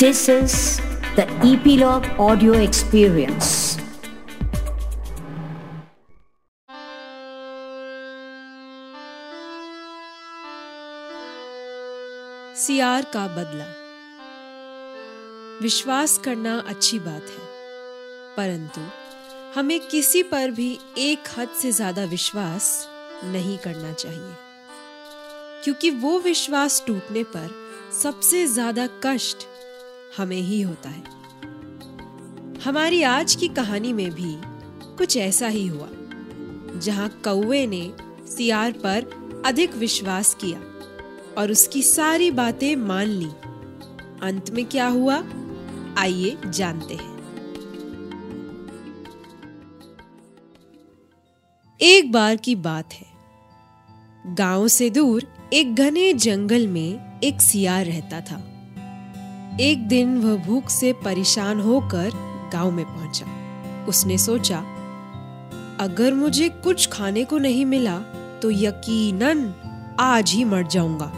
This is the Epilogue Audio Experience. सियार का बदला विश्वास करना अच्छी बात है, परंतु हमें किसी पर भी एक हद से ज़्यादा विश्वास नहीं करना चाहिए, क्योंकि वो विश्वास टूटने पर सबसे ज़्यादा कष्ट हमें ही होता है। हमारी आज की कहानी में भी कुछ ऐसा ही हुआ, जहाँ कौवे ने सियार पर अधिक विश्वास किया और उसकी सारी बातें मान ली। अंत में क्या हुआ? आइए जानते हैं। एक बार की बात है। गाँव से दूर एक घने जंगल में एक सियार रहता था। एक दिन वह भूख से परेशान होकर गाँव में पहुँचा। उसने सोचा, अगर मुझे कुछ खाने को नहीं मिला तो यकीनन आज ही मर जाऊँगा।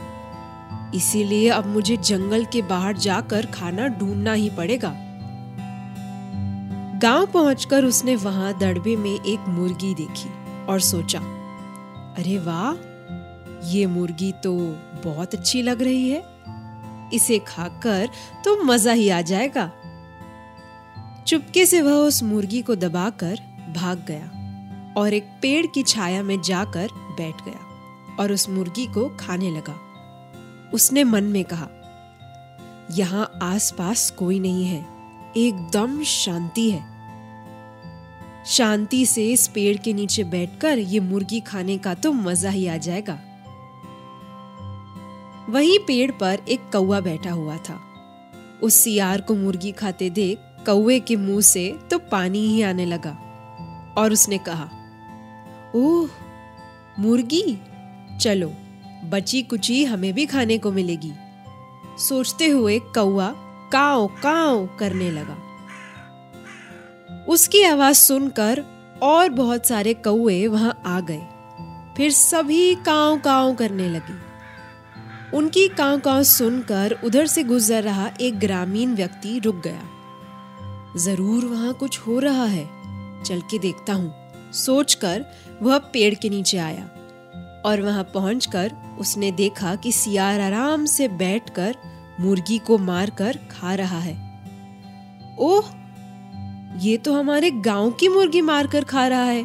इसीलिए अब मुझे जंगल के बाहर जाकर खाना ढूंढना ही पड़ेगा। गाँव पहुंचकर उसने वहाँ दड़बे में एक मुर्गी देखी और सोचा, अरे वाह, ये मुर्गी तो बहुत अच्छी लग रही है। इसे खाकर तो मज़ा ही आ जाएगा। चुपके से वह उस मुर्गी को दबाकर भाग गया और एक पेड़ की छाया में जाकर बैठ गया और उस मुर्गी को खाने लगा। उसने मन में कहा, यहाँ आसपास कोई नहीं है, एकदम शांति है। शांति से इस पेड़ के नीचे बैठकर ये मुर्गी खाने का तो मज़ा ही आ जाएगा। वही पेड़ पर एक कौआ बैठा हुआ था। उस सियार को मुर्गी खाते देख कौवे के मुँह से तो पानी ही आने लगा और उसने कहा, ओह, मुर्गी, चलो, बची कुची हमें भी खाने को मिलेगी। सोचते हुए कौआ काओ काओ करने लगा। उसकी आवाज़ सुनकर और बहुत सारे कौए वहाँ आ गए। फिर सभी काव काव करने लगी। उनकी काव काव सुनकर उधर से गुजर रहा एक ग्रामीण व्यक्ति रुक गया। ज़रूर वहाँ कुछ हो रहा है, चल के देखता हूँ, सोचकर वह पेड़ के नीचे आया। और वहाँ पहुंचकर उसने देखा कि सियार आराम से बैठकर मुर्गी को मारकर खा रहा है। ओह, ये तो हमारे गाँव की मुर्गी मारकर खा रहा है।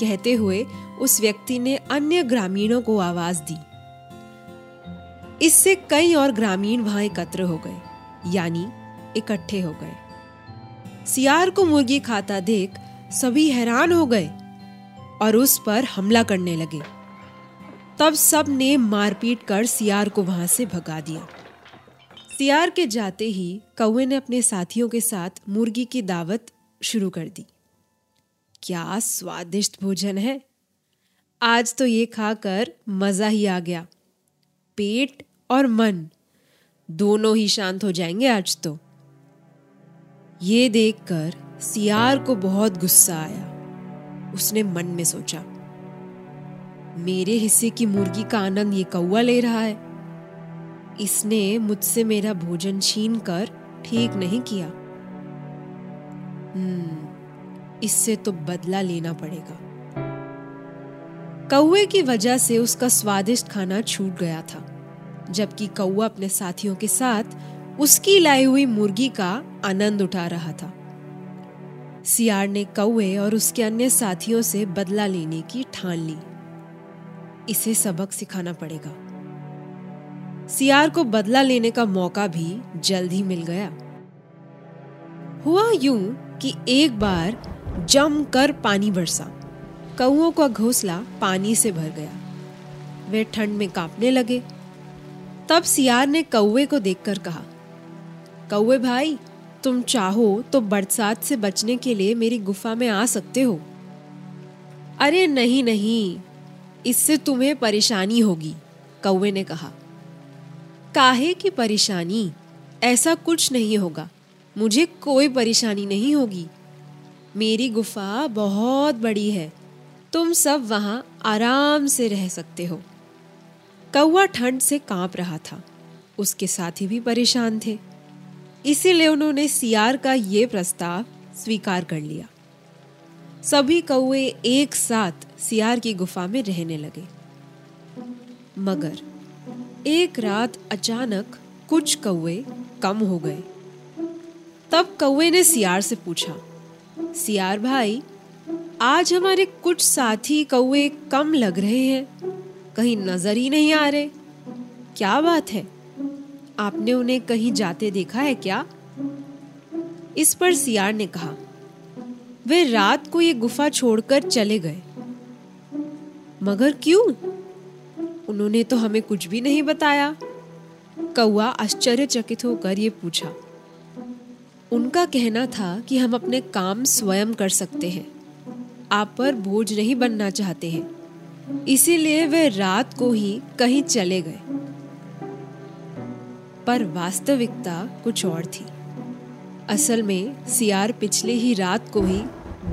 कहते हुए उस व्यक्ति ने अन्य ग्रामीणों को आवाज़ दी। इससे कई और ग्रामीण वहाँ एकत्र हो गए, यानी इकट्ठे हो गए। सियार को मुर्गी खाता देख सभी हैरान हो गए और उस पर हमला करने लगे। तब सबने मारपीट कर सियार को वहाँ से भगा दिया। सियार के जाते ही कौए ने अपने साथियों के साथ मुर्गी की दावत शुरू कर दी। क्या स्वादिष्ट भोजन है। आज तो ये खाकर मज़ा ही आ गया। पेट और मन दोनों ही शांत हो जाएँगे आज तो। ये देखकर सियार को बहुत गुस्सा आया। उसने मन में सोचा, मेरे हिस्से की मुर्गी का आनंद ये कौआ ले रहा है। इसने मुझसे मेरा भोजन छीन कर ठीक नहीं किया। हम्म इससे तो बदला लेना पड़ेगा। कौए की वजह से उसका स्वादिष्ट खाना छूट गया था, जबकि कौआ अपने साथियों के साथ उसकी लाई हुई मुर्गी का आनंद उठा रहा था। सियार ने कौए और उसके अन्य साथियों से बदला लेने की ठान ली। इसे सबक सिखाना पड़ेगा। सियार को बदला लेने का मौका भी जल्द ही मिल गया। हुआ यूँ कि एक बार जमकर पानी बरसा। कौओं का घोंसला पानी से भर गया। वे ठंड में कांपने लगे। तब सियार ने कौवे को देखकर कहा, कौवे भाई, तुम चाहो तो बरसात से बचने के लिए मेरी गुफा में आ सकते हो। अरे नहीं नहीं, इससे तुम्हें परेशानी होगी, कौवे ने कहा। काहे की परेशानी? ऐसा कुछ नहीं होगा। मुझे कोई परेशानी नहीं होगी। मेरी गुफा बहुत बड़ी है। तुम सब वहाँ आराम से रह सकते हो। कौआ ठंड से काँप रहा था। उसके साथी भी परेशान थे। इसीलिए उन्होंने सियार का ये प्रस्ताव स्वीकार कर लिया। सभी कौए एक साथ सियार की गुफा में रहने लगे। मगर एक रात अचानक कुछ कौए कम हो गए। तब कौए ने सियार से पूछा, सियार भाई आज हमारे कुछ साथी कौए कम लग रहे हैं। कहीं नज़र ही नहीं आ रहे। क्या बात है? आपने उन्हें कहीं जाते देखा है क्या? इस पर सियार ने कहा, वे रात को ये गुफा छोड़कर चले गए। मगर क्यों? उन्होंने तो हमें कुछ भी नहीं बताया। कौआ आश्चर्यचकित होकर ये पूछा, उनका कहना था कि हम अपने काम स्वयं कर सकते हैं। आप पर बोझ नहीं बनना चाहते हैं। इसीलिए वे रात को ही कहीं चले गए। पर वास्तविकता कुछ और थी। असल में सियार पिछले ही रात को ही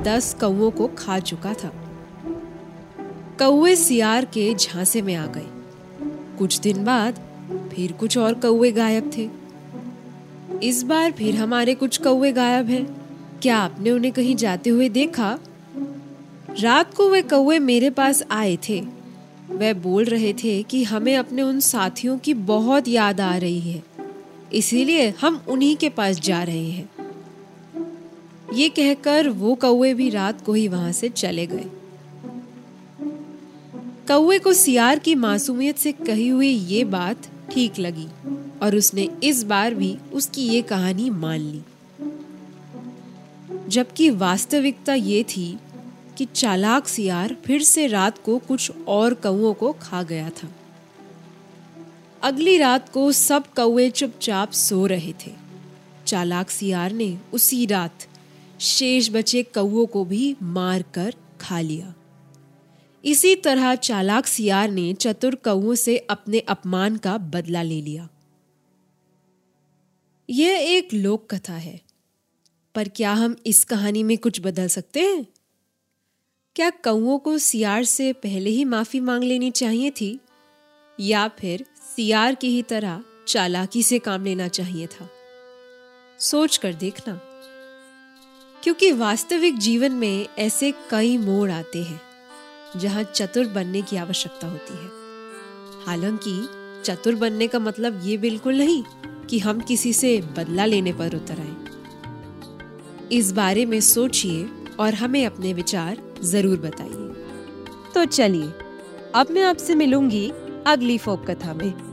दस कौओं को खा चुका था। कौए सियार के झांसे में आ गए। कुछ दिन बाद फिर कुछ और कौए गायब थे। इस बार फिर हमारे कुछ कौए गायब हैं। क्या आपने उन्हें कहीं जाते हुए देखा? रात को वे कौए मेरे पास आए थे। वह बोल रहे थे कि हमें अपने उन साथियों की बहुत याद आ रही है। इसीलिए हम उन्हीं के पास जा रहे हैं। ये कहकर वो कौए भी रात को ही वहाँ से चले गए। कौए को सियार की मासूमियत से कही हुई ये बात ठीक लगी और उसने इस बार भी उसकी ये कहानी मान ली। जबकि वास्तविकता ये थी कि चालाक सियार फिर से रात को कुछ और कौओं को खा गया था। अगली रात को सब कौए चुपचाप सो रहे थे। चालाक सियार ने उसी रात शेष बचे कौओं को भी मार कर खा लिया। इसी तरह चालाक सियार ने चतुर कौओं से अपने अपमान का बदला ले लिया। यह एक लोक कथा है। पर क्या हम इस कहानी में कुछ बदल सकते हैं? क्या कौओं को सियार से पहले ही माफ़ी मांग लेनी चाहिए थी? या फिर सियार की ही तरह चालाकी से काम लेना चाहिए था? सोच कर देखना, क्योंकि वास्तविक जीवन में ऐसे कई मोड़ आते हैं, जहाँ चतुर बनने की आवश्यकता होती है। हालाँकि चतुर बनने का मतलब ये बिल्कुल नहीं कि हम किसी से बदला लेने पर उतर आए। इस बारे में सोचिए और हमें अपने विचार ज़रूर बताइए। तो चलिए, अब मैं आपसे मिलूँगी अगली फोक कथा में।